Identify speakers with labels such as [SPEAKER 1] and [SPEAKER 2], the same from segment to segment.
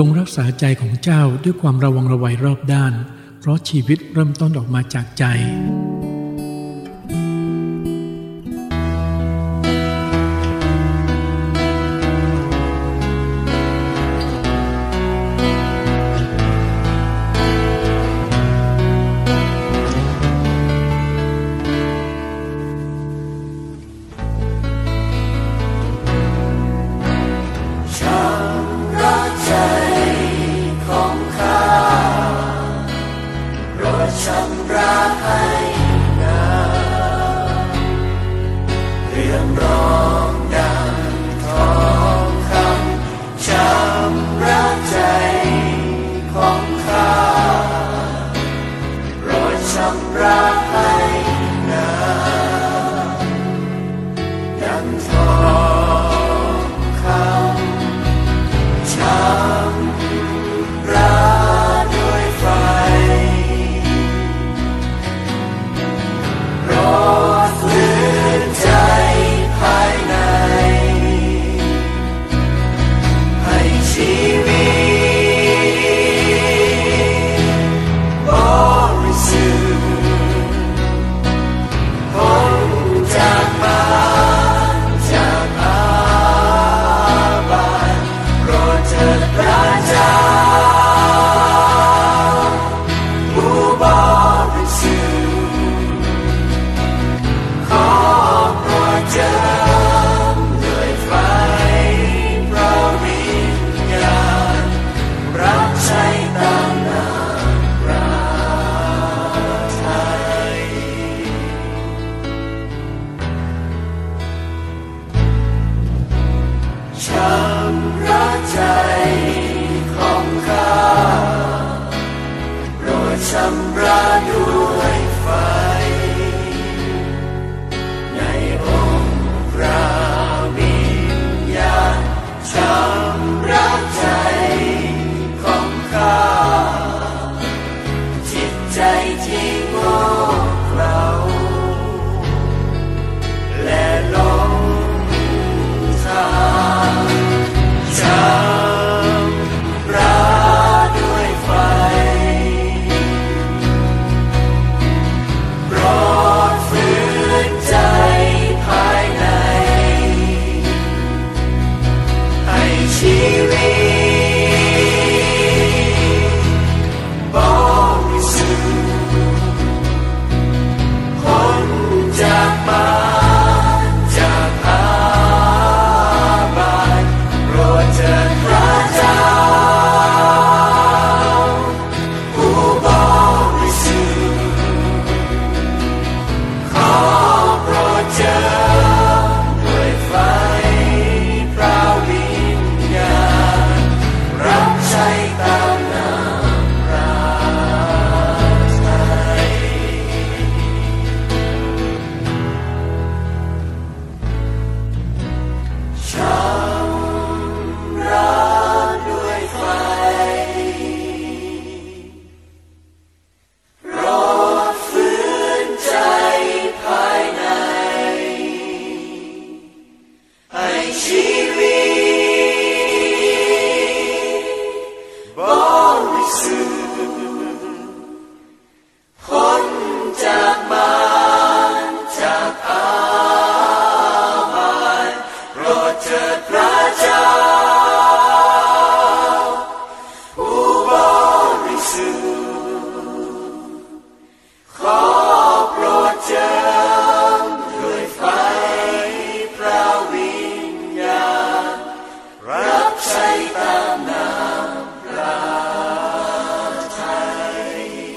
[SPEAKER 1] จงรักษาใจของเจ้าด้วยความระวังระวัยรอบด้าน เพราะชีวิตเริ่มต้นออกมาจากใจ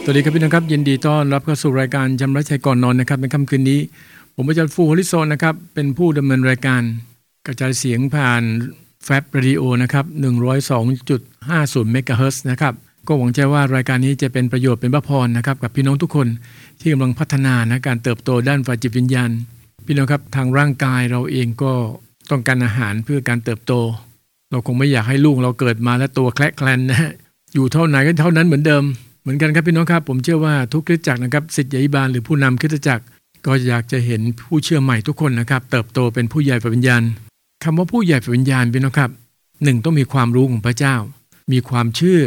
[SPEAKER 1] สวัสดีครับพี่น้องครับยินดีต้อนรับเข้าสู่รายการชำระใจก่อนนอนนะครับในค่ำคืนนี้ ผมอาจารย์ฟูฮอลิโซนนะครับเป็นผู้ดำเนินรายการกระจายเสียงผ่านแฟบเรดิโอนะครับ102.50เมกะเฮิรตซ์นะครับก็หวังใจว่ารายการนี้จะเป็นประโยชน์เป็นพระพรนะครับกับพี่น้องทุกคนที่กำลังพัฒนานะการเติบโตด้านฝ่ายจิตวิญญาณ พี่น้องครับทางร่างกายเราเองก็ต้องการอาหารเพื่อการเติบโต เราคงไม่อยากให้ลูกเราเกิดมาแล้วตัวแคระแกร็นนะอยู่เท่าไหนก็เท่านั้นเหมือนเดิม เหมือนกันครับพี่น้องครับ ผมเชื่อว่าทุกคริสตจักรนะครับสิทธิยบาลหรือผู้นำคริสตจักร ก็อยากจะเห็นผู้เชื่อใหม่ทุกคนนะครับ เติบโตเป็นผู้ใหญ่ฝ่ายวิญญาณคำว่าผู้ใหญ่ฝ่ายวิญญาณพี่น้องครับหนึ่งต้องมีความรู้ของพระเจ้า มีความเชื่อ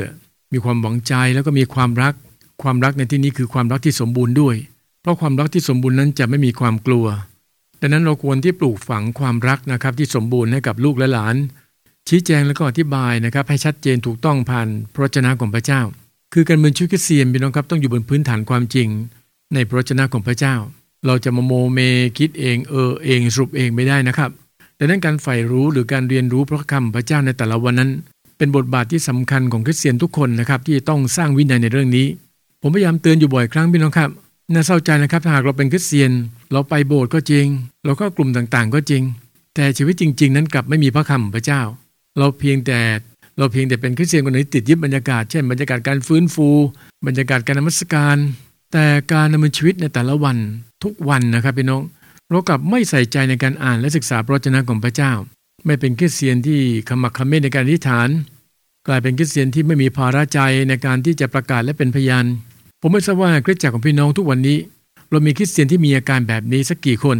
[SPEAKER 1] มีความหวังใจแล้วก็มีความรัก ความรักในที่นี้คือความรักที่สมบูรณ์ด้วย เพราะความรักที่สมบูรณ์นั้นจะไม่มีความกลัว ดังนั้นเราควรที่ปลูกฝังความรักนะครับที่สมบูรณ์ให้กับลูกและหลาน ชี้แจงแล้วก็อธิบายนะครับให้ชัดเจนถูกต้องผ่านพระวจนะของพระเจ้า คือการเมืองชีวิตคริสเตียนพี่น้องครับต้องอยู่บนพื้นฐานความจริง ในพระวจนะของพระเจ้า เราจะมาโมเมคิดเองเออเองสรุปเองไม่ได้นะครับดังนั้นการใฝ่รู้หรือการเรียนรู้พระคำพระเจ้าในแต่ละวันนั้น เป็นบทบาทที่สำคัญของคริสเตียนทุกคนนะครับที่ต้องสร้างวินัยในเรื่องนี้ ผมพยายามเตือนอยู่บ่อยครั้งพี่น้องครับน่าเศร้าใจนะครับหากเราเป็นคริสเตียน เราไปโบสถ์ก็จริง เราก็กลุ่มต่างๆ ก็จริง แต่ชีวิตจริง ๆ นั้นกลับไม่มีพระคำพระเจ้า เราเพียงแต่ เราเพียงแต่เป็นคริสเตียนคนหนึ่งติดยึดบรรยากาศ เช่นบรรยากาศการฟื้นฟู บรรยากาศการนมัสการ แต่การดำเนินชีวิตในแต่ละวันทุกวันนะครับพี่น้องเรากลับไม่ใส่ใจในการอ่านและศึกษาพระวจนะของพระเจ้า ไม่เป็นคริสเตียนที่ขมักขม้นในการอธิษฐาน กลายเป็นคริสเตียนที่ไม่มีภาระใจในการที่จะประกาศและเป็นพยานผมไม่ทราบว่าคริสตจักรของพี่น้องทุกวันนี้ เรามีคริสเตียนที่มีอาการแบบนี้สักกี่คน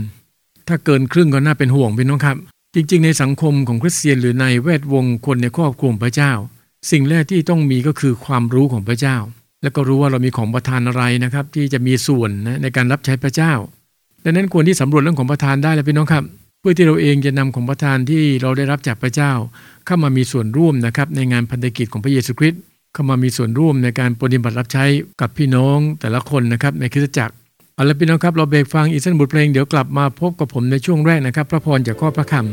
[SPEAKER 1] ถ้าเกินครึ่งก็น่าเป็นห่วงพี่น้องครับ จริงๆ ในสังคมของคริสเตียนหรือในแวดวงคนในครอบครัวพระเจ้า สิ่งแรกที่ต้องมีก็คือความรู้ของพระเจ้า แล้วก็รู้ว่าเรามีของประทานอะไรนะครับ ที่จะมีส่วนนะในการรับใช้พระเจ้าดังนั้นควรที่สำรวจเรื่องของประทานได้แล้วพี่น้องครับ เพื่อที่เราเองจะนำของประทานที่เราได้รับจากพระเจ้า เข้ามามีส่วนร่วมนะครับในงานพันธกิจของพระเยซูคริสต์เข้ามามีส่วนร่วมในการปฏิบัติรับใช้กับพี่น้องแต่ละคนนะครับในคริสตจักร เอาละพี่น้องครับ เราเบรกฟังอีกสักบทเพลงเดี๋ยวกลับมาพบกับผมในช่วงแรกนะครับ พระพรจากข้อพระคำ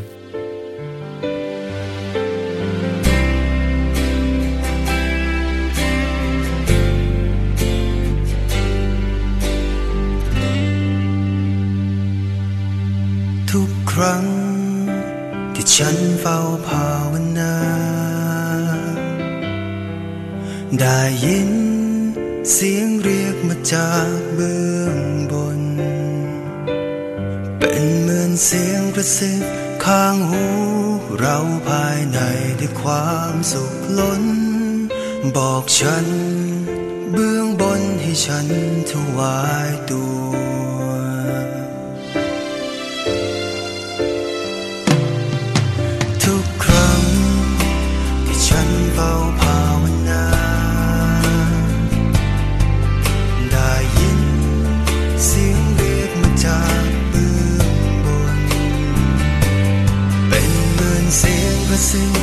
[SPEAKER 2] ทุกครั้งที่ฉันเฝ้าภาวนา ได้ยินเสียงเรีย มาจากเบื้องบน เป็นเหมือนเสียงกระซิบข้างหู เราภายในด้วยความสุขล้น บอกฉัน เบื้องบนให้ฉันถวายตัว ซึ่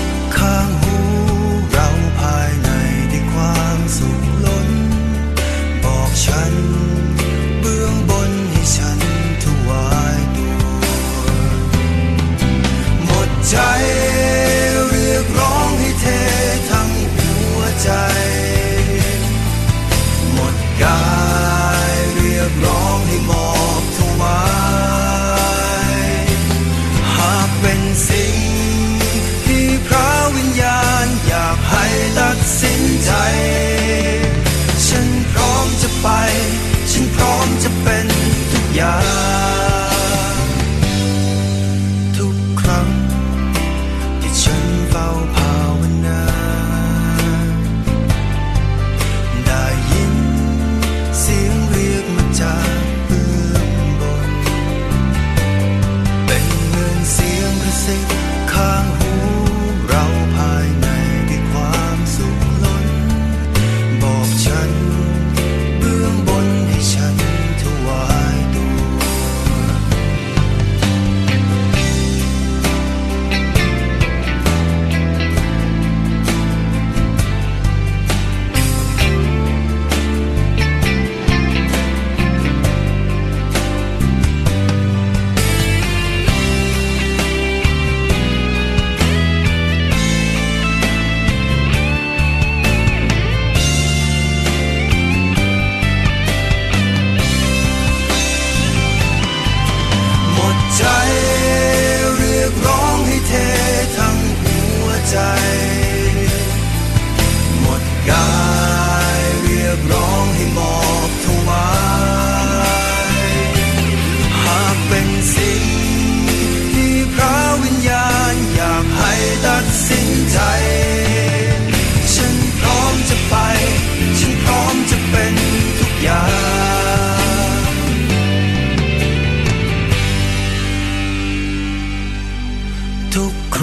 [SPEAKER 2] ใจ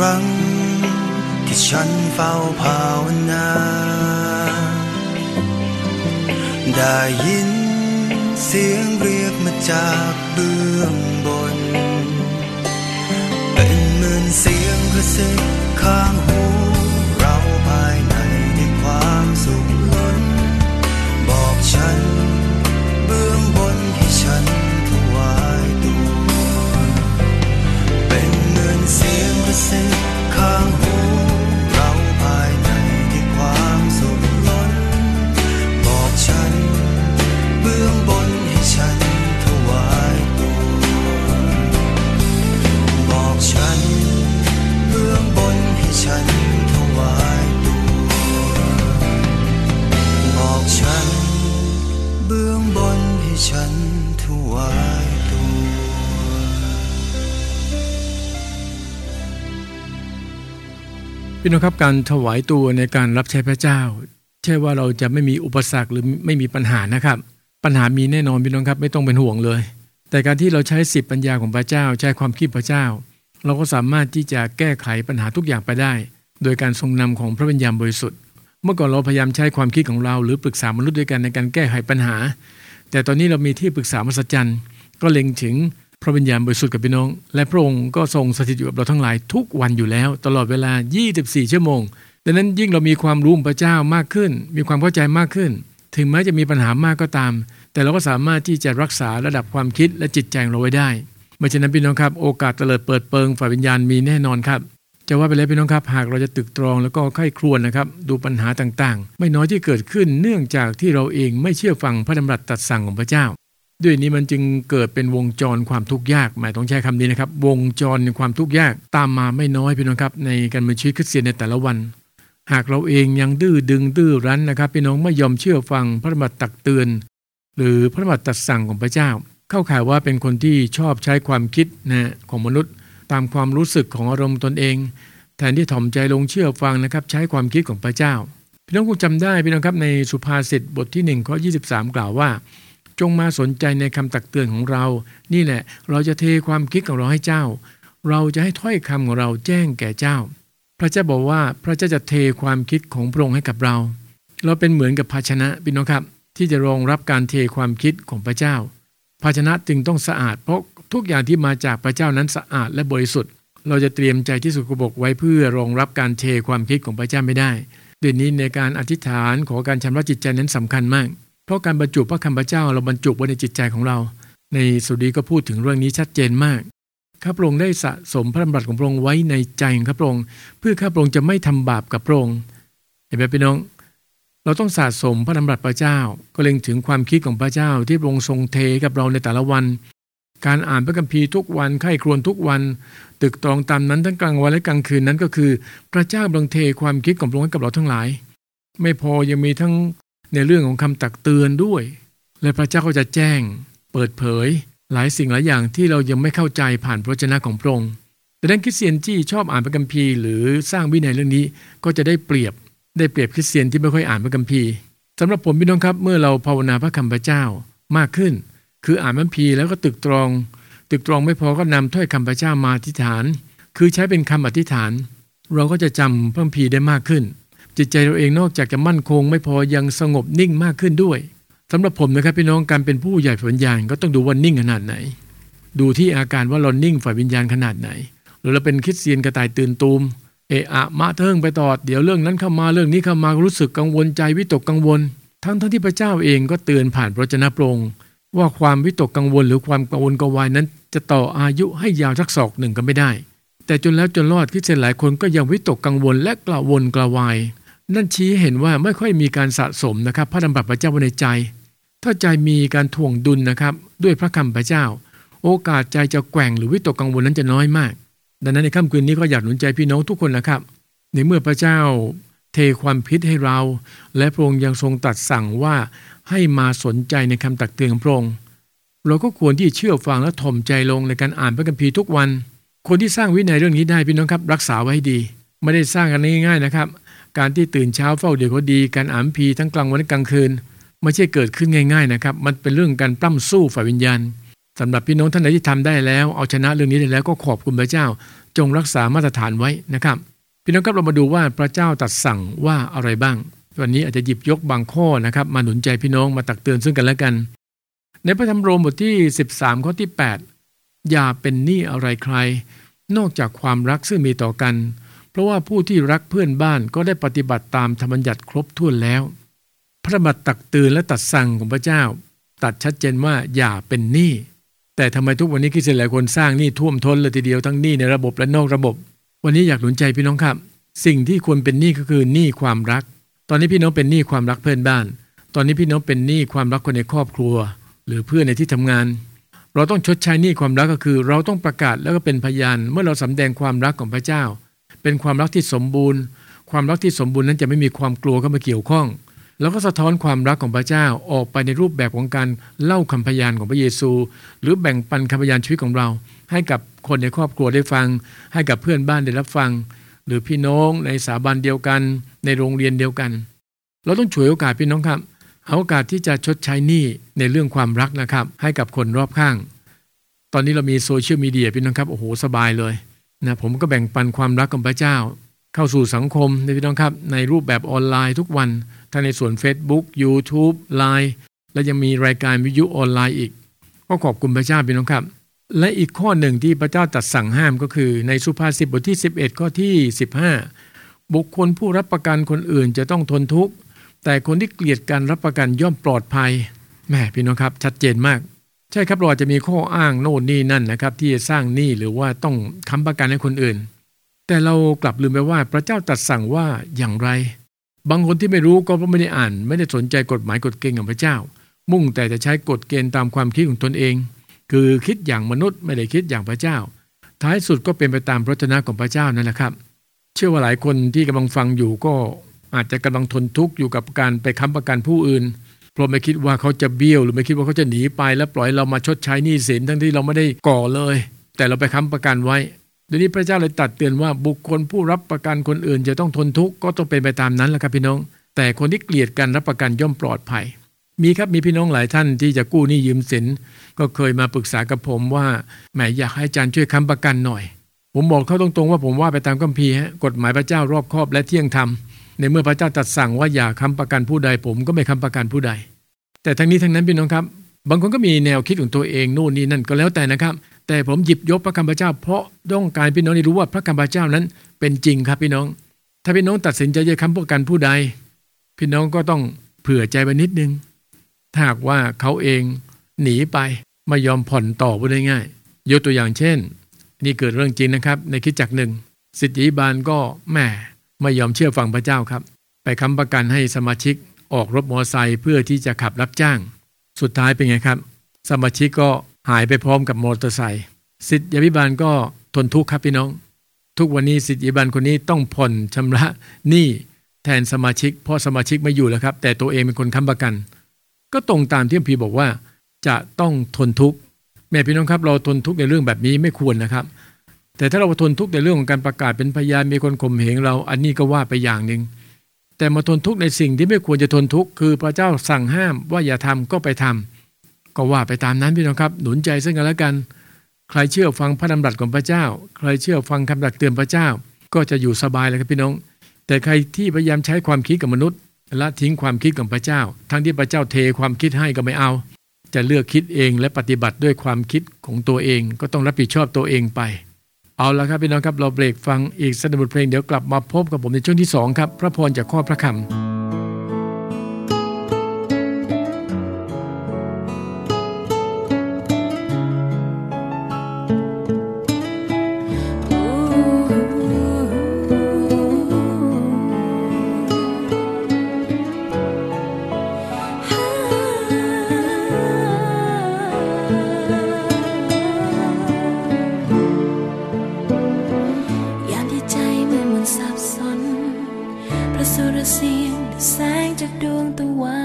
[SPEAKER 2] รั้ง ที่ฉันเฝ้าภาวนา ได้ยินเสียงเรียกมาจากเบื้องบน เป็นเหมือนเสียงกระซิบข้างหูเราภายในในความสุขล้น บอกฉัน
[SPEAKER 1] พี่น้องครับการถวายตัวในการรับใช้พระเจ้าใช่ว่าเราจะไม่มีอุปสรรคหรือไม่มีปัญหานะครับ ปัญหามีแน่นอนพี่น้องครับไม่ต้องเป็นห่วงเลย แต่การที่เราใช้สิบปัญญาของพระเจ้า ใช้ความคิดพระเจ้า เราก็สามารถที่จะแก้ไขปัญหาทุกอย่างไปได้ โดยการทรงนำของพระวิญญาณบริสุทธิ์ เมื่อก่อนเราพยายามใช้ความคิดของเราหรือปรึกษามนุษย์ด้วยกันในการแก้ไขปัญหา แต่ตอนนี้เรามีที่ปรึกษามหัศจรรย์ ก็เล็งถึง ระวิญญาณบริสุทธิ์กับพี่น้อง และพระองค์ก็ทรงสถิตอยู่กับเราทั้งหลายทุกวันอยู่แล้ว ตลอดเวลา 24 ชั่วโมง ดังนั้นยิ่งเรามีความรู้พระเจ้ามากขึ้น มีความเข้าใจมากขึ้น ถึงแม้จะมีปัญหามากก็ตาม แต่เราก็สามารถที่จะรักษาระดับความคิดและจิตใจของเราไว้ได้ไม่ฉะนั้นพี่น้องครับ โอกาสเตลิดเปิดเปิงฝ่ายวิญญาณมีแน่นอนครับจะว่าไปแล้วพี่น้องครับหากเราจะตึกตรองแล้วก็ไข้ครวญนะครับ ดูปัญหาต่างๆ ไม่น้อยที่เกิดขึ้นเนื่องจากที่เราเองไม่เชื่อฟังพระดำรัสตัดสั่งของพระเจ้า ด้วยนี้มันจึงเกิดเป็นวงจรความทุกข์ยาก หมายต้องใช้คำนี้นะครับ วงจรความทุกข์ยากตามมาไม่น้อยพี่น้องครับ ในการมีชีวิตคริสเตียนในแต่ละวัน หากเราเองยังดื้อดึงดื้อรั้นนะครับพี่น้องไม่ยอมเชื่อฟังพระดำรัสตักเตือน หรือพระดำรัตรัดสั่งของพระเจ้า เข้าข่ายว่าเป็นคนที่ชอบใช้ความคิดนะของมนุษย์ ตามความรู้สึกของอารมณ์ตนเอง แทนที่ถ่อมใจลงเชื่อฟังนะครับ ใช้ความคิดของพระเจ้า พี่น้องคงจำได้พี่น้องครับในสุภาษิตบทที่1ข้อ23 กล่าวว่า จงมาสนใจในคำตักเตือนของเรา นี่แหละ เราจะเทความคิดของเราให้เจ้า เราจะให้ถ้อยคำของเราแจ้งแก่เจ้า พระเจ้าบอกว่าพระเจ้าจะเทความคิดของพระองค์ให้กับเรา เราเป็นเหมือนกับภาชนะพี่น้องครับ ที่จะรองรับการเทความคิดของพระเจ้า ภาชนะจึงต้องสะอาด เพราะทุกอย่างที่มาจากพระเจ้านั้นสะอาดและบริสุทธิ์ เราจะเตรียมใจที่สุกบกไว้เพื่อรองรับการเทความคิดของพระเจ้าไม่ได้ด้วยนี้ในการอธิษฐานขอการชำระจิตใจนั้นสำคัญมาก เพราะการบรรจุพระคำพระเจ้าเราบรรจุไว้ในจิตใจของเรา ในสุดีก็พูดถึงเรื่องนี้ชัดเจนมากข้าพระองค์ได้สะสมพระดำรัสของพระองค์ไว้ในใจของข้าพระองค์เพื่อข้าพระองค์จะไม่ทำบาปกับพระองค์เห็นไหมพี่น้อง เราต้องสะสมพระดำรัสพระเจ้า ก็เล็งถึงความคิดของพระเจ้าที่พระองค์ทรงเทกับเราในแต่ละวัน การอ่านพระคัมภีร์ทุกวันไข้ครวญทุกวัน ตึกตรองตามนั้นทั้งกลางวันและกลางคืนนั้นก็คือ พระเจ้ากำลังเทความคิดของพระองค์ให้กับเราทั้งหลาย ไม่พอยังมีทั้ง ในเรื่องของคำตักเตือนด้วย และพระเจ้าก็จะแจ้ง เปิดเผย หลายสิ่งหลายอย่างที่เรายังไม่เข้าใจผ่านพระวจนะของพระองค์แต่ด้านคริสเตียนที่ชอบอ่านพระคัมภีร์หรือสร้างวินัยเรื่องนี้ก็จะได้เปรียบ ได้เปรียบคริสเตียนที่ไม่ค่อยอ่านพระคัมภีร์สำหรับผมพี่น้องครับเมื่อเราภาวนาพระคำพระเจ้ามากขึ้น คืออ่านพระคัมภีร์แล้วก็ตึกตรอง ตึกตรองไม่พอก็นำถ้อยคำพระเจ้ามาอธิษฐาน คือใช้เป็นคำอธิษฐาน เราก็จะจำพระคัมภีร์ได้มากขึ้น จิตใจเราเองนอกจากจะมั่นคง ไม่พอยังสงบนิ่งมากขึ้นด้วยสำหรับผมนะครับพี่น้องการเป็นผู้ใหญ่ฝ่ายวิญญาณก็ต้องดูว่านิ่งขนาดไหน ดูที่อาการว่าเรานิ่งฝ่ายวิญญาณขนาดไหน หรือเราเป็นคริสเตียนกระต่ายตื่นตูมเอะอะมะเทิงไปตอดเดี๋ยวเรื่องนั้นเข้ามาเรื่องนี้เข้ามารู้สึกกังวลใจวิตกกังวล ทั้งทั้งที่พระเจ้าเองก็เตือนผ่านพระเจ้าพรงว่าความวิตกกังวลหรือความกังวลกวายนั้น จะต่ออายุให้ยาวสักศอกหนึ่งก็ไม่ได้ แต่จนแล้วจนรอดคริสเตียนหลายคนก็ยังวิตกกังวลและกระวนกระวาย นั่นชี้เห็นว่าไม่ค่อยมีการสะสมนะครับพระดำรัสพระเจ้าไว้ในใจ ถ้าใจมีการถ่วงดุลนะครับ ด้วยพระคำพระเจ้า โอกาสใจจะแกว่งหรือวิตกกังวลนั้นจะน้อยมาก ดังนั้นในค่ำคืนนี้ก็อยากหนุนใจพี่น้องทุกคนนะครับ ในเมื่อพระเจ้าเทความพิษให้เรา และพระองค์ยังทรงตรัสสั่งว่าให้มาสนใจในคำตักเตือนของพระองค์เราก็ควรที่เชื่อฟังและถ่อมใจลงในการอ่านพระคัมภีร์ทุกวัน คนที่สร้างวินัยเรื่องนี้ได้พี่น้องครับ รักษาไว้ให้ดี ไม่ได้สร้างกันง่ายๆนะครับ การที่ตื่นเช้าเฝ้าเดี๋ยวก็ดีการอ่านพีทั้งกลางวันและกลางคืนไม่ใช่เกิดขึ้นง่ายๆนะครับ มันเป็นเรื่องการปล้ำสู้ฝ่ายวิญญาณสำหรับพี่น้องท่านไหนที่ทำได้แล้ว เอาชนะเรื่องนี้ได้แล้วก็ขอบคุณพระเจ้า จงรักษามาตรฐานไว้นะครับ พี่น้องครับเรามาดูว่าพระเจ้าตัดสั่งว่าอะไรบ้าง วันนี้อาจจะหยิบยกบางข้อนะครับ มาหนุนใจพี่น้องมาตักเตือนซึ่งกันและกัน ในพระธรรมโรมบทที่ 13 ข้อที่ 8 อย่าเป็นหนี้อะไรใคร นอกจากความรักซึ่งมีต่อกัน เพราะว่าผู้ที่รักเพื่อนบ้านก็ได้ปฏิบัติตามธรรมบัญญัติครบถ้วนแล้ว พระบัตรตักเตือนและตัดสั่งของพระเจ้า ตัดชัดเจนว่าอย่าเป็นหนี้แต่ทำไมทุกวันนี้คริสเตียนหลายคนสร้างหนี้ท่วมท้นเลยทีเดียวทั้งหนี้ในระบบและนอกระบบ วันนี้อยากหนุนใจพี่น้องครับ สิ่งที่ควรเป็นหนี้ก็คือหนี้ความรัก ตอนนี้พี่น้องเป็นหนี้ความรักเพื่อนบ้าน ตอนนี้พี่น้องเป็นหนี้ความรักคนในครอบครัว หรือเพื่อนในที่ทำงาน เราต้องชดใช้หนี้ความรักก็คือ เราต้องประกาศแล้วก็เป็นพยานเมื่อเราสำแดงความรักของพระเจ้า เป็นความรักที่สมบูรณ์ ความรักที่สมบูรณ์นั้นจะไม่มีความกลัวเข้ามาเกี่ยวข้อง แล้วก็สะท้อนความรักของพระเจ้าออกไปในรูปแบบของการเล่าคำพยานของพระเยซู หรือแบ่งปันคำพยานชีวิตของเรา ให้กับคนในครอบครัวได้ฟัง ให้กับเพื่อนบ้านได้รับฟัง หรือพี่น้องในสถาบันเดียวกัน ในโรงเรียนเดียวกัน เราต้องฉวยโอกาสพี่น้องครับเอาโอกาสที่จะชดใช้หนี้ในเรื่องความรักนะครับ ให้กับคนรอบข้าง ตอนนี้เรามีโซเชียลมีเดียพี่น้องครับโอ้โหสบายเลย นะผมก็แบ่งปันความรักของพระเจ้า เข้าสู่สังคมในพี่น้องครับ ในรูปแบบออนไลน์ทุกวันทั้งในส่วน Facebook YouTube Line และยังมีรายการวิทยุออนไลน์อีก ก็ขอบคุณพระเจ้าพี่น้องครับ และอีกข้อหนึ่งที่พระเจ้าตัดสั่งห้ามก็คือ ในสุภาษิตบทที่ 11 ข้อที่ 15 บุคคลผู้รับประกันคนอื่นจะต้องทนทุกข์แต่คนที่เกลียดการรับประกันย่อมปลอดภัยแม่พี่น้องครับ ชัดเจนมาก ใช่ครับเราจะมีข้ออ้างโน่นนี่นั่นนะครับ ที่จะสร้างหนี้หรือว่าต้องค้ำประกันให้คนอื่น แต่เรากลับลืมไปว่าพระเจ้าตรัสสั่งว่าอย่างไร บางคนที่ไม่รู้ก็เพราะไม่ได้อ่าน ไม่ได้สนใจกฎหมายกฎเกณฑ์ของพระเจ้า มุ่งแต่จะใช้กฎเกณฑ์ตามความคิดของตนเอง คือคิดอย่างมนุษย์ไม่ได้คิดอย่างพระเจ้า ท้ายสุดก็เป็นไปตามพระชนะของพระเจ้านั่นแหละครับ เชื่อว่าหลายคนที่กำลังฟังอยู่ก็อาจจะกำลังทนทุกข์อยู่กับการไปค้ำประกันผู้อื่น เพราะไม่คิดว่าเขาจะเบี้ยวหรือไม่คิดว่าเขาจะหนีไป แล้วปล่อยเรามาชดใช้หนี้สินทั้งที่เราไม่ได้ก่อเลย แต่เราไปค้ำประกันไว้เดี๋ยวนี้พระเจ้าเลยตัดเตือนว่าบุคคลผู้รับประกันคนอื่น จะต้องทนทุกข์ก็ต้องเป็นไปตามนั้นแหละครับพี่น้อง แต่คนที่เกลียดกันรับประกันย่อมปลอดภัย มีครับมีพี่น้องหลายท่านที่จะกู้หนี้ยืมสินก็เคยมาปรึกษากับผมว่าแหมอยากให้อาจารย์ช่วยค้ำประกันหน่อย ผมบอกเขาตรงๆว่าผมว่าไปตามคัมภีร์กฎหมายพระเจ้ารอบคอบและเที่ยงธรรม ในเมื่อพระเจ้าตรัสสั่งว่าอย่าค้ำประกันผู้ใดผมก็ไม่ค้ำประกันผู้ใด แต่ทั้งนี้ทั้งนั้นพี่น้องครับ บางคนก็มีแนวคิดของตัวเองโน่นนี่นั่นก็แล้วแต่นะครับ แต่ผมหยิบยกพระคำพระเจ้า เพราะต้องการพี่น้องได้รู้ว่าพระคำพระเจ้านั้นเป็นจริงครับพี่น้อง ถ้าพี่น้องตัดสินใจจะค้ำประกันผู้ใด พี่น้องก็ต้องเผื่อใจไปนิดนึงถ้าหากว่าเขาเองหนีไปไม่ยอมผ่อนต่อพูดง่ายๆยกตัวอย่างเช่น นี่เกิดเรื่องจริงนะครับ ในคิดจักหนึ่งสิทธิบาลก็แหม ไม่ยอมเชื่อฟังพระเจ้าครับ ไปค้ำประกันให้สมาชิกออกรถมอเตอร์ไซค์เพื่อที่จะขับรับจ้าง สุดท้ายเป็นไงครับ สมาชิกก็หายไปพร้อมกับมอเตอร์ไซค์สิทธิพิบาลก็ทนทุกข์ครับพี่น้อง ทุกวันนี้สิทธิพิบาลคนนี้ต้องผ่อนชำระหนี้แทนสมาชิก เพราะสมาชิกไม่อยู่แล้วครับ แต่ตัวเองเป็นคนค้ำประกัน ก็ตรงตามที่พีบอกว่า จะต้องทนทุกข์แม่พี่น้องครับ เราทนทุกข์ในเรื่องแบบนี้ไม่ควรนะครับ แต่ถ้าเราทนทุกข์ในเรื่องของการประกาศเป็นพยานมีคนข่มเหงเรา อันนี้ก็ว่าไปอย่างหนึ่งแต่มาทนทุกข์ในสิ่งที่ไม่ควรจะทนทุกข์คือพระเจ้าสั่งห้ามว่าอย่าทำก็ไปทำก็ว่าไปตามนั้นพี่น้องครับ หนุนใจซึ่งกันและกัน ใครเชื่อฟังพระดำรัสของพระเจ้า ใครเชื่อฟังคำดักเตือนพระเจ้า ก็จะอยู่สบายเลยครับพี่น้อง แต่ใครที่พยายามใช้ความคิดกับมนุษย์ละทิ้งความคิดของพระเจ้า ทั้งที่พระเจ้าเทความคิดให้ก็ไม่เอา จะเลือกคิดเองและปฏิบัติด้วยความคิดของตัวเอง ก็ต้องรับผิดชอบตัวเองไป เอาละครับพี่น้องครับเราเบรกฟังอีกสักบทเพลงเดี๋ยวกลับมาพบกับผมในช่วงที่ 2 ครับ พระพรจากข้อพระคำ
[SPEAKER 3] ไม่อาจเทียบกับพระสิริ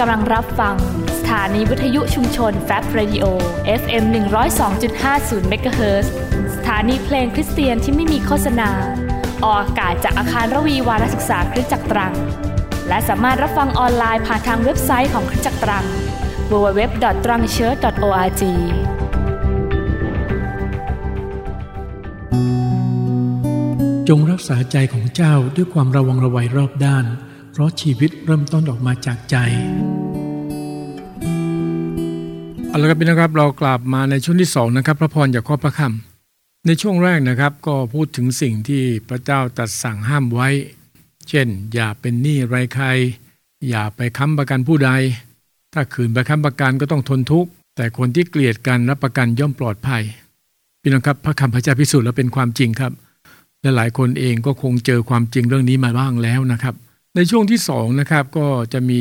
[SPEAKER 3] กำ
[SPEAKER 4] ลังรับฟัง สถานีวิทยุชุมชน Fab Radio FM 102.50เมกะเฮิรตสถานีเพลงคริสเตียนที่ไม่มีโฆษณา ออกอากาศจากอาคารรวีวารศึกษาคริสตจักรตรัง และสามารถรับฟังออนไลน์ผ่านทางเว็บไซต์ของคริสตจักรตรัง www.trangchurch.org
[SPEAKER 1] จงรักษาใจของเจ้าด้วยความระวังระไวรอบด้าน เพราะชีวิตเริ่มต้นออกมาจากใจ แล้วครับพี่นะครับเรากลับมาในช่วงที่สองนะครับพระพรจากข้อพระคำในช่วงแรกนะครับ ก็พูดถึงสิ่งที่พระเจ้าตัดสั่งห้ามไว้ เช่น อย่าเป็นหนี้ไรใคร อย่าไปค้ำประกันผู้ใด ถ้าขืนไปค้ำประกันก็ต้องทนทุกข์แต่คนที่เกลียดกันรับประกันย่อมปลอดภัยพี่น้องครับพระคำพระเจ้าพิสูจน์แล้วเป็นความจริงครับ และหลายคนเองก็คงเจอความจริงเรื่องนี้มาบ้างแล้วนะครับ ในช่วงที่สองนะครับก็จะมี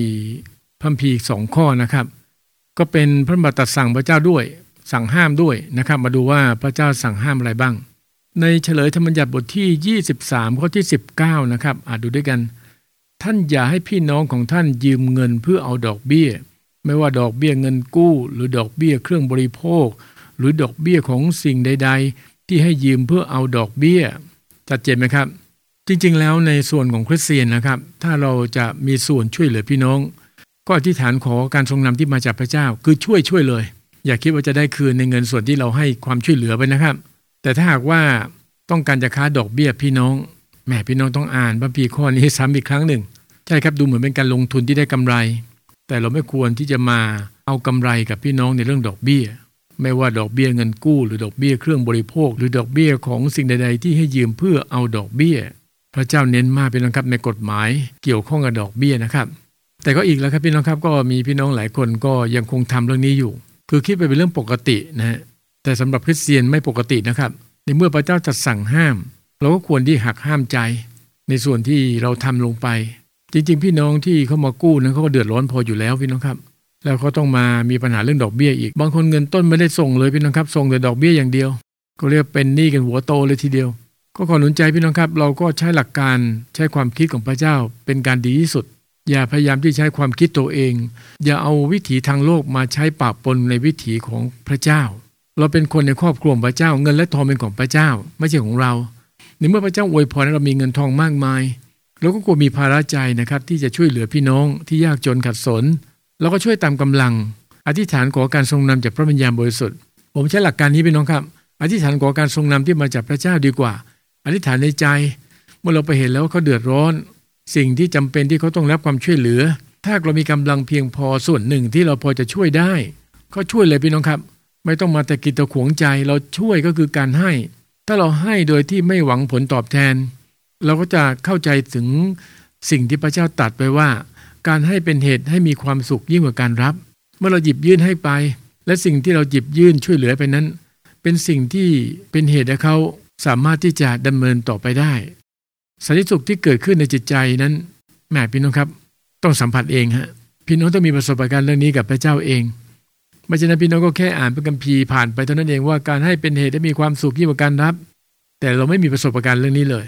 [SPEAKER 1] พัมพีสองข้อนะครับ ก็เป็นพระบัญญัติสั่งพระเจ้าด้วย สั่งห้ามด้วยนะครับ มาดูว่าพระเจ้าสั่งห้ามอะไรบ้าง ในเฉลยธรรมบัญญัติบทที่ 23 ข้อที่ 19 นะครับอ่านดูด้วยกัน ท่านอย่าให้พี่น้องของท่านยืมเงินเพื่อเอาดอกเบี้ย ไม่ว่าดอกเบี้ยเงินกู้ หรือดอกเบี้ยเครื่องบริโภค หรือดอกเบี้ยของสิ่งใด ๆ ที่ให้ยืมเพื่อเอาดอกเบี้ยชัดเจนไหมครับ จริงๆ แล้วในส่วนของคริสเตียนนะครับ ถ้าเราจะมีส่วนช่วยเหลือพี่น้อง ก็อธิษฐานขอการทรงนำที่มาจากพระเจ้า คือช่วยช่วยเลย อย่าคิดว่าจะได้คืนในเงินส่วนที่เราให้ความช่วยเหลือไปนะครับ แต่ถ้าหากว่าต้องการจะค้าดอกเบี้ยพี่น้องแหมพี่น้องต้องอ่านพระพีข้อนี้ซ้ำอีกครั้งหนึ่งใช่ครับดูเหมือนเป็นการลงทุนที่ได้กำไร แต่เราไม่ควรที่จะมาเอากำไรกับพี่น้องในเรื่องดอกเบี้ย ไม่ว่าดอกเบี้ยเงินกู้หรือดอกเบี้ยเครื่องบริโภค หรือดอกเบี้ยของสิ่งใด ๆ ที่ให้ยืมเพื่อเอาดอกเบี้ย พระเจ้าเน้นมากเป็นนะครับในกฎหมายเกี่ยวข้องกับดอกเบี้ยนะครับ แต่ก็อีกแล้วครับพี่น้องครับก็มีพี่น้องหลายคนก็ยังคงทำเรื่องนี้อยู่ คือคิดไปเป็นเรื่องปกตินะฮะแต่สำหรับคริสเตียนไม่ปกตินะครับ ในเมื่อพระเจ้าจัดสั่งห้าม เราก็ควรที่หักห้ามใจ ในส่วนที่เราทำลงไป จริง ๆ พี่น้องที่เขามากู้นั้นเขาก็เดือดร้อนพออยู่แล้วพี่น้องครับ แล้วเขาต้องมามีปัญหาเรื่องดอกเบี้ยอีก บางคนเงินต้นไม่ได้ส่งเลยพี่น้องครับส่งแต่ดอกเบี้ยอย่างเดียว ก็เรียกเป็นหนี้กันหัวโตเลยทีเดียว ก็ขอหนุนใจพี่น้องครับ เราก็ใช้หลักการใช้ความคิดของพระเจ้าเป็นการดีที่สุด อย่าพยายามที่ใช้ความคิดตัวเอง อย่าเอาวิถีทางโลกมาใช้ปะปนในวิถีของพระเจ้า เราเป็นคนในครอบครัวของพระเจ้า เงินและทองเป็นของพระเจ้า ไม่ใช่ของเราในเมื่อพระเจ้าอวยพรให้เรามีเงินทองมากมายเราก็ควรมีภาระใจนะครับ ที่จะช่วยเหลือพี่น้องที่ยากจนขัดสนแล้วก็ช่วยตามกำลัง อธิษฐานขอการทรงนำจากพระวิญญาณบริสุทธิ์ผมใช้หลักการนี้พี่น้องครับ อธิษฐานขอการทรงนำที่มาจากพระเจ้าดีกว่า อธิษฐานในใจ เมื่อเราไปเห็นแล้วว่าเขาเดือดร้อน สิ่งที่จำเป็นที่เขาต้องรับความช่วยเหลือ ถ้าเรามีกำลังเพียงพอส่วนหนึ่งที่เราพอจะช่วยได้ ก็ช่วยเลยพี่น้องครับ ไม่ต้องมาแต่กินตะขวงใจเราช่วยก็คือการให้ ถ้าเราให้โดยที่ไม่หวังผลตอบแทน เราก็จะเข้าใจถึงสิ่งที่พระเจ้าตรัสไปว่า การให้เป็นเหตุให้มีความสุขยิ่งกว่าการรับ เมื่อเราหยิบยื่นให้ไป และสิ่งที่เราหยิบยื่นช่วยเหลือไปนั้น เป็นสิ่งที่เป็นเหตุให้เขาสามารถที่จะดำเนินต่อไปได้ สันติสุขที่เกิดขึ้นในจิตใจนั้นแหมพี่น้องครับ ต้องสัมผัสเองฮะพี่น้องต้องมีประสบการณ์เรื่องนี้กับพระเจ้าเองไม่ใช่นั้นพี่น้องก็แค่อ่านพระคัมภีร์ผ่านไปเท่านั้นเองว่าการให้เป็นเหตุให้มีความสุขยิ่งกว่าการรับ แต่เราไม่มีประสบการณ์เรื่องนี้เลย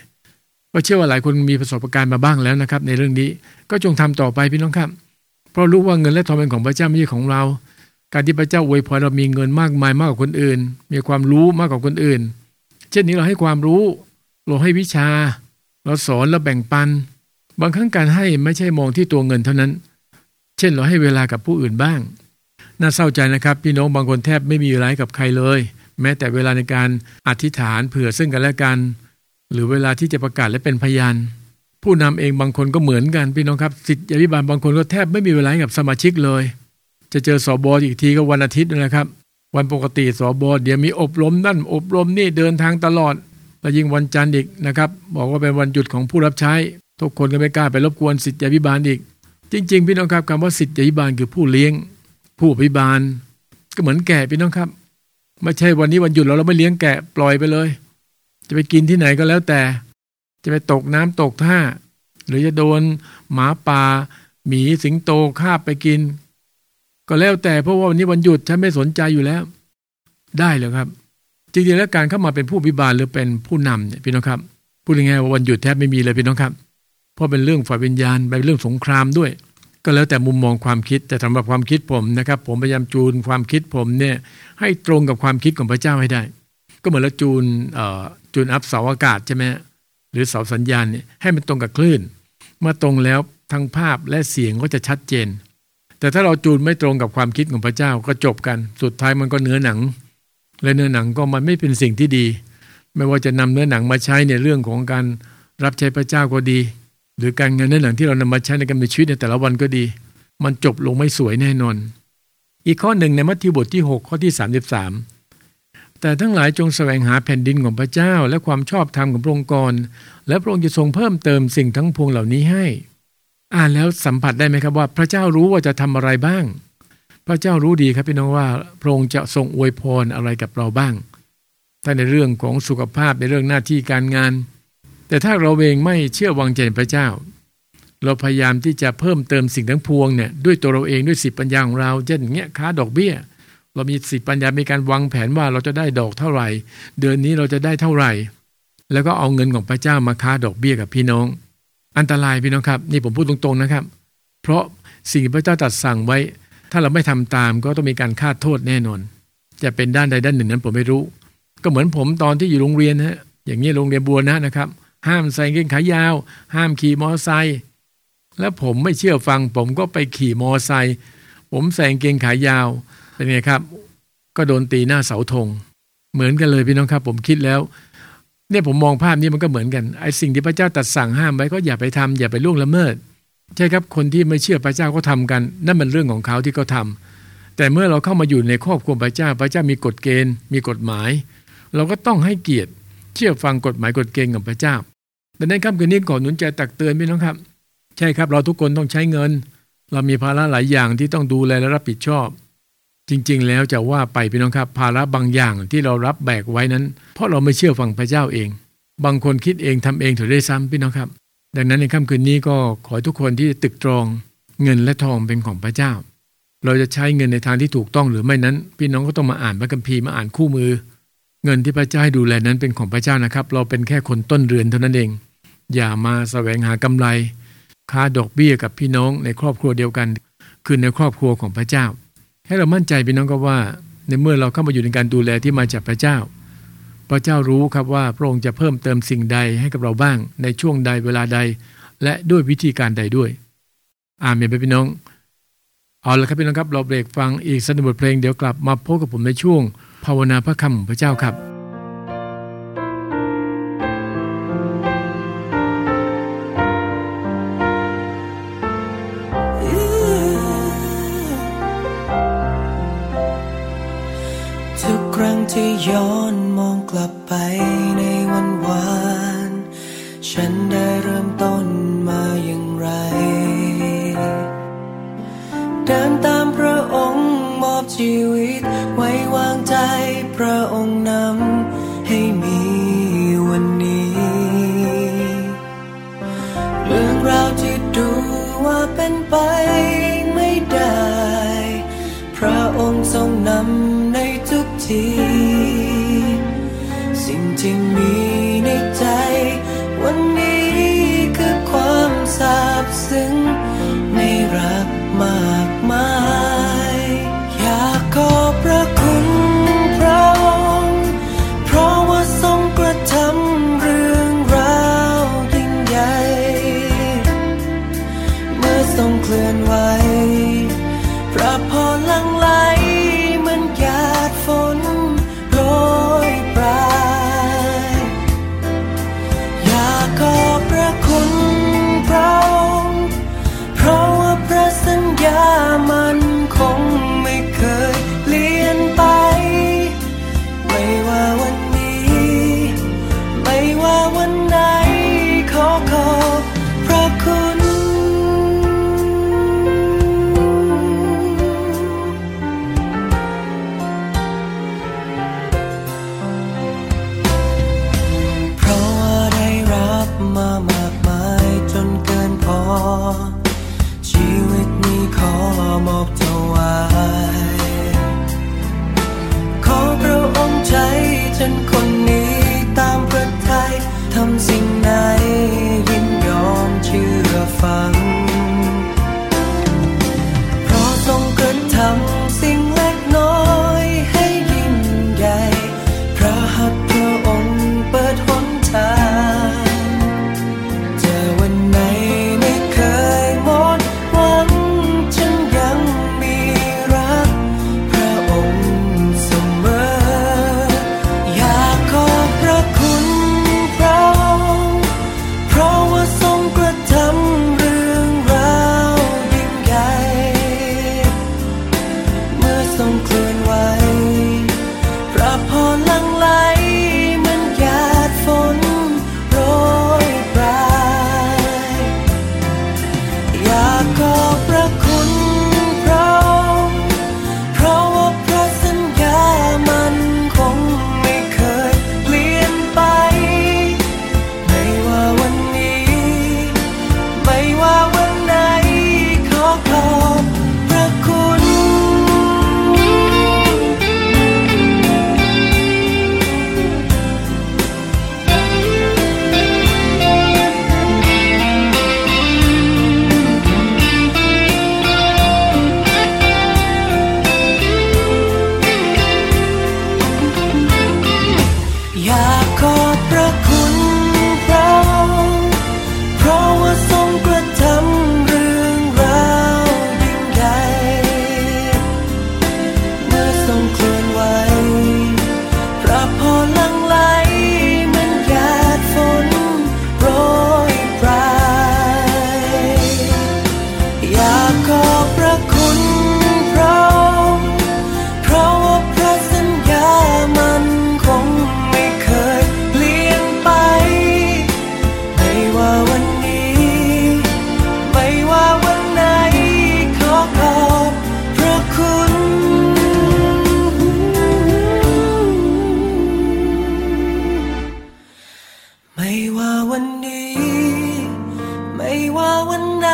[SPEAKER 1] ก็เชื่อว่าหลายคนมีประสบการณ์มาบ้างแล้วนะครับ ในเรื่องนี้ก็จงทำต่อไปพี่น้องครับ เพราะรู้ว่าเงินและทองเป็นของพระเจ้าไม่ใช่ของเรา การที่พระเจ้าอวยพรเรามีเงินมากมายมากกว่าคนอื่น มีความรู้มากกว่าคนอื่น เช่นนี้เราให้ความรู้เราให้วิชา เราสอนเราแบ่งปัน บางครั้งการให้ไม่ใช่มองที่ตัวเงินเท่านั้น เช่นเราให้เวลากับผู้อื่นบ้าง น่าเศร้าใจนะครับ พี่น้องบางคนแทบไม่มีเวลากับใครเลย แม้แต่เวลาในการอธิษฐานเผื่อซึ่งกันและกัน หรือเวลาที่จะประกาศและเป็นพยานผู้นำเองบางคนก็เหมือนกันพี่น้องครับสิทธิอภิบาลบางคนก็แทบไม่มีเวลาให้กับสมาชิกเลย จะเจอสอบออีกทีก็วันอาทิตย์นะครับ วันปกติสอบอเดี๋ยวมีอบรมนั่นอบรมนี่เดินทางตลอด และยิ่งวันจันทร์อีกนะครับ บอกว่าเป็นวันหยุดของผู้รับใช้ ทุกคนก็ไม่กล้าไปรบกวนสิทธิอภิบาลอีก จริง ๆ พี่น้องครับคำว่าสิทธิอภิบาลคือผู้เลี้ยง ผู้อภิบาล ก็เหมือนแกะพี่น้องครับไม่ใช่วันนี้วันหยุดเราเราไม่เลี้ยงแกะปล่อยไปเลย จะไปกินที่ไหนก็แล้วแต่ จะไปตกน้ำตกท่า หรือจะโดนหมาป่าหมีสิงโตคาบไปกิน ก็แล้วแต่เพราะว่าวันนี้วันหยุดฉันไม่สนใจอยู่แล้ว ได้เลยครับ จริงๆแล้วการเข้ามาเป็นผู้อภิบาลหรือเป็นผู้นำเนี่ยพี่น้องครับพูดง่ายๆว่าวันหยุดแทบไม่มีเลยพี่น้องครับ เพราะเป็นเรื่องฝ่ายวิญญาณเป็นเรื่องสงครามด้วย ก็แล้วแต่มุมมองความคิดแต่สำหรับความคิดผมนะครับ ผมพยายามจูนความคิดผมเนี่ยให้ตรงกับความคิดของพระเจ้าให้ได้ ก็เหมือนเราจูนจูนอัพเสาอากาศใช่ไหมหรือเสาสัญญาณเนี่ยให้มันตรงกับคลื่นเมื่อตรงแล้วทั้งภาพและเสียงก็จะชัดเจน แต่ถ้าเราจูนไม่ตรงกับความคิดของพระเจ้าก็จบกัน สุดท้ายมันก็เนื้อหนัง และเนื้อหนังก็มันไม่เป็นสิ่งที่ดี ไม่ว่าจะนำเนื้อหนังมาใช้ในเรื่องของการรับใช้พระเจ้าก็ดี หรือการงินเนื้อหนังที่เรานำมาใช้ในการมีชีวิตในแต่ละวันก็ดี มันจบลงไม่สวยแน่นอน อีกข้อหนึ่งในมัทธิวบทที่ 6 ข้อที่ 33 แต่ทั้งหลายจงแสวงหาแผ่นดินของพระเจ้า และความชอบธรรมของพระองค์ก่อนและพระองค์จะทรงเพิ่มเติมสิ่งทั้งพวงเหล่านี้ให้ อ่านแล้วสัมผัสได้ไหมครับว่า พระเจ้ารู้ว่าจะทำอะไรบ้าง พระเจ้ารู้ดีครับพี่น้องว่าพระองค์จะทรงอวยพรอะไรกับเราบ้างถ้าในเรื่องของสุขภาพในเรื่องหน้าที่การงาน แต่ถ้าเราเองไม่เชื่อวางใจในพระเจ้า เราพยายามที่จะเพิ่มเติมสิ่งทั้งพวงเนี่ยด้วยตัวเราเองด้วยสิปัญญาของเราเช่นเงี้ยค้าดอกเบี้ย เรามีสิปัญญามีการวางแผนว่าเราจะได้ดอกเท่าไหร่ เดือนนี้เราจะได้เท่าไหร่ แล้วก็เอาเงินของพระเจ้ามาค้าดอกเบี้ยกับพี่น้อง อันตรายพี่น้องครับ นี่ผมพูดตรงๆนะครับ เพราะสิ่งที่พระเจ้าตรัสสั่งไว้ ถ้าเราไม่ทำตามก็ต้องมีการคาดโทษแน่นอน จะเป็นด้านใดด้านหนึ่งนั้นผมไม่รู้ ก็เหมือนผมตอนที่อยู่โรงเรียนฮะอย่างนี้โรงเรียนบัวนะนะครับ ห้ามใส่กางเกงขายาว ห้ามขี่มอไซค์แล้วผมไม่เชื่อฟัง ผมก็ไปขี่มอไซค์ผมใส่กางเกงขายาวเป็นไงครับ ก็โดนตีหน้าเสาธงเหมือนกันเลยพี่น้องครับ ผมคิดแล้วเนี่ยผมมองภาพนี้มันก็เหมือนกันไอ้สิ่งที่พระเจ้าตรัสสั่งห้ามไว้ก็อย่าไปทำอย่าไปล่วงละเมิด ใช่ครับคนที่ไม่เชื่อพระเจ้าก็ทำกัน นั่นมันเรื่องของเขาที่เขาทาแต่เมื่อเราเข้ามาอยู่ในครอบครัวพระเจ้า พระเจ้ามีกฎเกณฑ์ มีกฎหมาย เราก็ต้องให้เกียรติเชื่อฟังกฎหมายกฎเกณฑ์ของพระเจ้าดังนั้นค่ำคืนนี้ก่อนหนุนใจตักเตือนพี่น้องครับ ใช่ครับ เราทุกคนต้องใช้เงิน เรามีภาระหลายอย่างที่ต้องดูแลและรับผิดชอบ จริง ๆ แล้วจะว่าไปพี่น้องครับ ภาระบางอย่างที่เรารับแบกไว้นั้น เพราะเราไม่เชื่อฟังพระเจ้าเอง บางคนคิดเองทำเองถือได้ซ้ำพี่น้องครับ ดังนั้นในค่ำคืนนี้ก็ขอทุกคนที่ตึกตรองเงินและทองเป็นของพระเจ้า เราจะใช้เงินในทางที่ถูกต้องหรือไม่นั้น พี่น้องก็ต้องมาอ่านพระคัมภีร์มาอ่านคู่มือ เงินที่พระเจ้าให้ดูแลนั้นเป็นของพระเจ้านะครับ เราเป็นแค่คนต้นเรือนเท่านั้นเอง อย่ามาแสวงหากำไร ค้าดอกเบี้ยกับพี่น้องในครอบครัวเดียวกัน คือในครอบครัวของพระเจ้า ให้เรามั่นใจพี่น้องก็ว่า ในเมื่อเราเข้ามาอยู่ในการดูแลที่มาจากพระเจ้า พระเจ้ารู้ครับว่าพระองค์จะเพิ่มเติมสิ่งใดให้กับเราบ้าง ในช่วงใดเวลาใด และด้วยวิธีการใดด้วย อาเมนไปพี่น้อง เอาละครับพี่น้องครับ เราเบรกฟังอีกสักหนึ่งบทเพลงเดี๋ยวกลับมาพบกับผมในช่วง ภาวนาพระคำของพระเจ้าครับ
[SPEAKER 5] ทุกครั้งที่ย้อนา ไม่ว่าวันนี้ไม่ว่าวันไห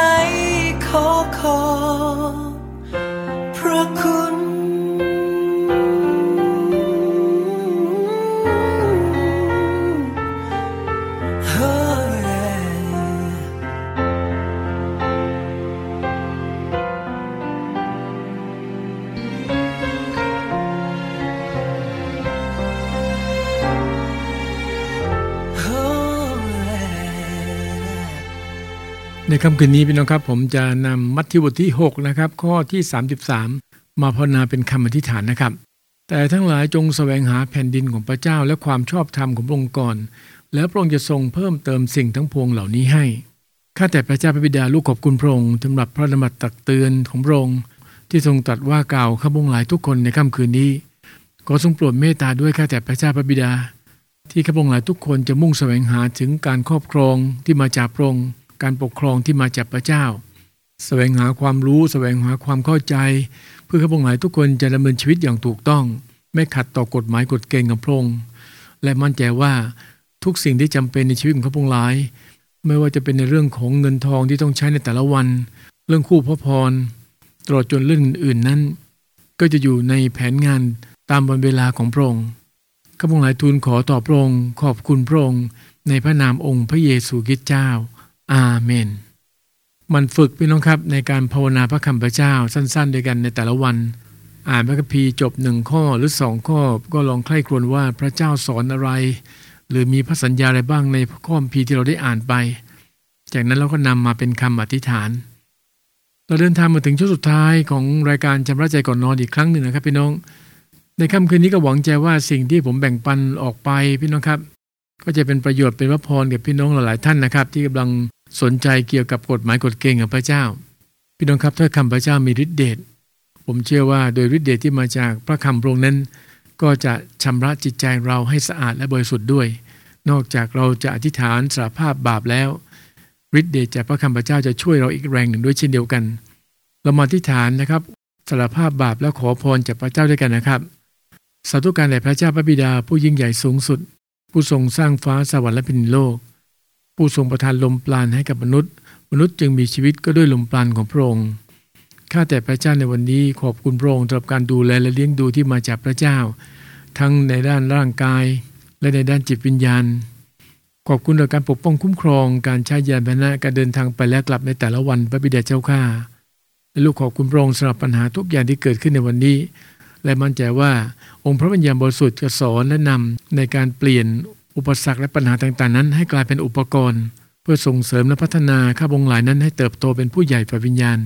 [SPEAKER 1] ค่ำคืนนี้พี่น้องครับ ผมจะนำมัทธิวบทที่ 6 นะครับ ข้อที่ 33 มาภาวนาเป็นคำอธิษฐานนะครับ แต่ทั้งหลายจงแสวงหาแผ่นดินของพระเจ้าและความชอบธรรมของพระองค์ก่อน แล้วพระองค์จะทรงเพิ่มเติมสิ่งทั้งปวงเหล่านี้ให้ข้าแต่พระเจ้าพระบิดาลูกขอบคุณพระองค์สำหรับพระดำรัสตักเตือนของพระองค์ที่ทรงตรัสว่ากล่าวข้าพงหลายทุกคนในค่ำคืนนี้ขอทรงโปรดเมตตาด้วยข้าแต่พระเจ้าพระบิดา ที่ข้าพงหลายทุกคนจะมุ่งแสวงหาถึงการครอบครองที่มาจากพระองค์ การปกครองที่มาจากพระเจ้าแสวงหาความรู้แสวงหาความเข้าใจ เพื่อข้าพงหลายทุกคนจะดำเนินชีวิตอย่างถูกต้อง ไม่ขัดต่อกฎหมายกฎเกณฑ์ของพระองค์และมั่นใจว่าทุกสิ่งที่จำเป็นในชีวิตของข้าพงหลาย ไม่ว่าจะเป็นในเรื่องของเงินทองที่ต้องใช้ในแต่ละวัน เรื่องคู่พระพรตลอดจนเรื่องอื่นๆนั้น ก็จะอยู่ในแผนงานตามวันเวลาของพระองค์ข้าพงหลายทูลขอต่อพระองค์ขอบคุณพระองค์ในพระนามองค์พระเยซูคริสต์เจ้า อาเมน มันฝึกพี่น้องครับในการภาวนาพระคำพระเจ้าสั้น ๆ ด้วยกันในแต่ละวัน อ่านพระคัมภีร์จบหนึ่งข้อหรือสองข้อ ก็ลองใคร่ครวญว่าพระเจ้าสอนอะไร หรือมีพระสัญญาอะไรบ้างในข้อคัมภีร์ที่เราได้อ่านไป จากนั้นเราก็นำมาเป็นคำอธิษฐาน เราเดินทางมาถึงช่วงสุดท้ายของรายการชำระใจก่อนนอนอีกครั้งหนึ่งนะครับพี่น้อง ในค่ำคืนนี้ก็หวังใจว่าสิ่งที่ผมแบ่งปันออกไปพี่น้องครับก็จะเป็นประโยชน์เป็นพระพรกับพี่น้องหลายๆท่านนะครับ ที่กำลัง สนใจเกี่ยวกับกฎหมายกฎเกณฑ์ของพระเจ้า พี่น้องครับถ้าคำพระเจ้ามีฤทธิเดชผมเชื่อว่าโดยฤทธิเดชที่มาจากพระคำพระองค์นั้น ก็จะชำระจิตใจเราให้สะอาดและบริสุทธิ์ด้วย นอกจากเราจะอธิษฐานสารภาพบาปแล้วฤทธิเดชจากพระคำพระเจ้าจะช่วยเราอีกแรงหนึ่งด้วยเช่นเดียวกัน เรามาอธิษฐานนะครับสารภาพบาปแล้วขอพรจากพระเจ้าด้วยกันนะครับสาธุการแด่พระเจ้าพระบิดาผู้ยิ่งใหญ่สูงสุด ผู้ทรงสร้างฟ้าสวรรค์และแผ่นดินโลก ผู้ทรงประทานลมปราณให้กับมนุษย์ มนุษย์จึงมีชีวิตก็ด้วยลมปราณของพระองค์ข้าแต่พระเจ้าในวันนี้ขอบคุณพระองค์สำหรับการดูแลและเลี้ยงดูที่มาจากพระเจ้า ทั้งในด้านร่างกาย และในด้านจิตวิญญาณ ขอบคุณต่อการปกป้องคุ้มครอง การใช้ยานพาหนะการเดินทางไปและกลับในแต่ละวันพระบิดาเจ้าข้าและลูกขอบคุณพระองค์สำหรับปัญหาทุกอย่างที่เกิดขึ้นในวันนี้ และมั่นใจว่าองค์พระวิญญาณบริสุทธิ์จะสอนและนำในการเปลี่ยน อุปสรรคและปัญหาต่างๆนั้น ให้กลายเป็นอุปกรณ์ เพื่อส่งเสริมและพัฒนาข้าพงหลายนั้นให้เติบโตเป็นผู้ใหญ่ฝ่ายวิญญาณ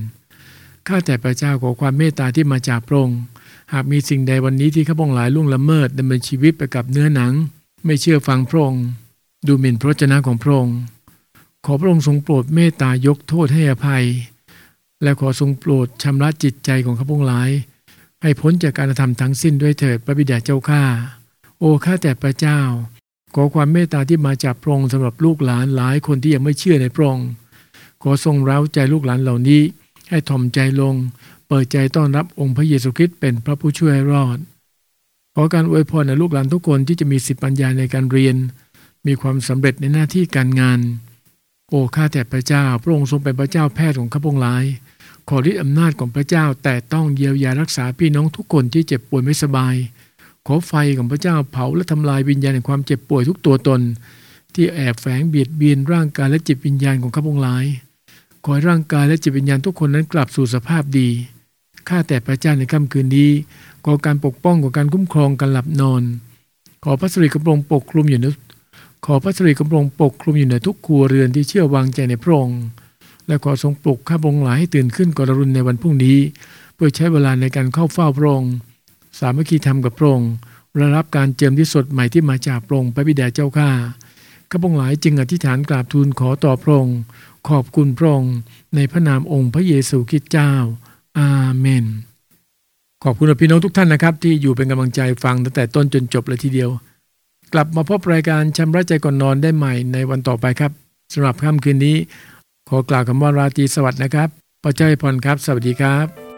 [SPEAKER 1] ข้าแต่พระเจ้าขอความเมตตาที่มาจากพระองค์หากมีสิ่งใดวันนี้ที่ข้าพงหลายล่วงละเมิดดำเนินชีวิตไปกับเนื้อหนัง ไม่เชื่อฟังพระองค์ดูหมิ่นพระวจนะของพระองค์ขอพระองค์ทรงโปรดเมตตายกโทษให้อภัย และขอทรงโปรดชำระจิตใจของข้าพงหลาย ให้พ้นจากการกระทำทั้งสิ้นด้วยเถิดพระบิดาเจ้าข้าโอ้ข้าแต่พระเจ้า ขอความเมตตาที่มาจากพระองค์สำหรับลูกหลานหลายคนที่ยังไม่เชื่อในพระองค์ขอทรงเร้าใจลูกหลานเหล่านี้ ให้ถ่อมใจลง เปิดใจต้อนรับองค์พระเยซูคริสต์เป็นพระผู้ช่วยรอด ขอการอวยพรในลูกหลานทุกคนที่จะมีสิทธิปัญญาในการเรียน มีความสำเร็จในหน้าที่การงาน โอ้ข้าแต่พระเจ้า พระองค์ทรงเป็นพระเจ้าแพทย์ของข้าพงหลาย ขอฤทธิอำนาจของพระเจ้าแต่ต้องเยียวยารักษาพี่น้องทุกคนที่เจ็บป่วยไม่สบาย ขอไฟของพระเจ้าเผาและทำลายวิญญาณแห่งความเจ็บป่วยทุกตัวตน ที่แอบแฝงเบียดเบียนร่างกายและจิตวิญญาณของข้าพงศ์หลาย ขอให้ร่างกายและจิตวิญญาณทุกคนนั้นกลับสู่สภาพดีข้าแต่พระเจ้าในค่ำคืนนี้ขอการปกป้องของการคุ้มครองการหลับนอน ขอพระสิริกำรงปกคลุมอยู่ในขอพระสิริกำรงปกคลุมอยู่ในทุกครัวเรือนที่เชื่อวางใจในพระองค์และขอทรงปลุกข้าพงศ์หลายให้ตื่นขึ้นกรรุณในวันพรุ่งนี้ เพื่อใช้เวลาในการเข้าเฝ้าพระองค์ สามัคคีธรรมกับพระองค์และรับการเจิมที่สดใหม่ที่มาจากพระองค์พระบิดาเจ้าข้าข้าพงหลายจึงอธิษฐานกราบทูลขอต่อพระองค์ขอบคุณพระองค์ในพระนามองค์พระเยซูคริสต์เจ้า อาเมน ขอบคุณพี่น้องทุกท่านนะครับ ที่อยู่เป็นกำลังใจฟังตั้งแต่ต้นจนจบเลยทีเดียว กลับมาพบรายการชำระใจก่อนนอนได้ใหม่ในวันต่อไปครับสำหรับค่ำคืนนี้ ขอกล่าวคำว่าราตรีสวัสดิ์นะครับพระเจ้าให้พรครับ สวัสดีครับ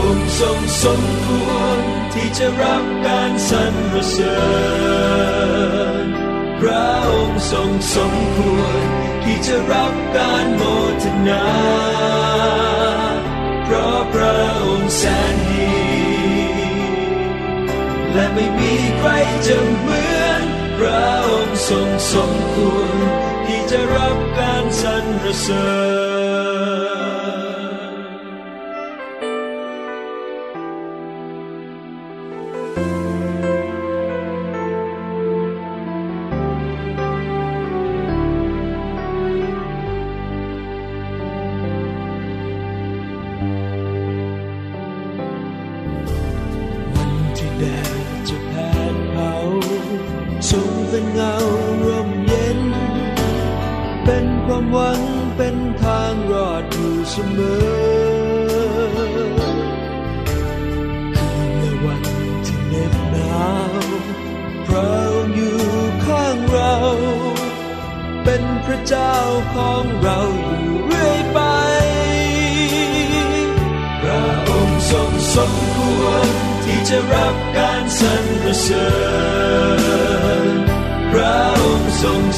[SPEAKER 6] องค์ทรงสมควรที่จะรับการสรรเสริญ พระองค์ทรงสมควรที่จะรับการโมทนา เพราะพระองค์แสนดี และไม่มีใครจะเหมือนพระองค์ทรงสมควรที่จะรับการสรรเสริญ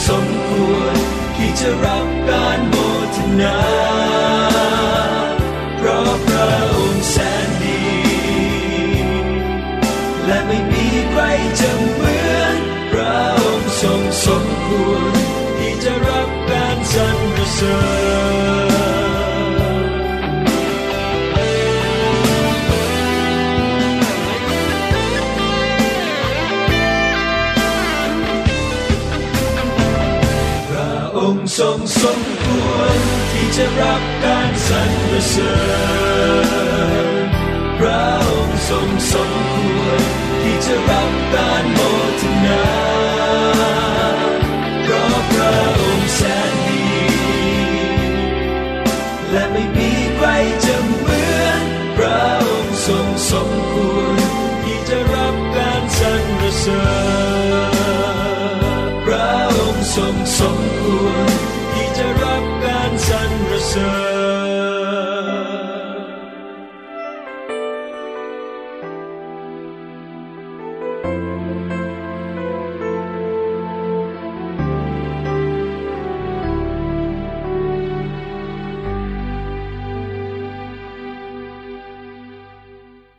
[SPEAKER 6] สมควร ที่จะรับการโมทนา เพราะพระองค์แสนดี และไม่มีใครจะเหมือนพระองค์ทรงสมควร ทรงสมควรที่จะรับการสรรเสริญพระองค์ทรงสมควรที่จะรับการโมทนา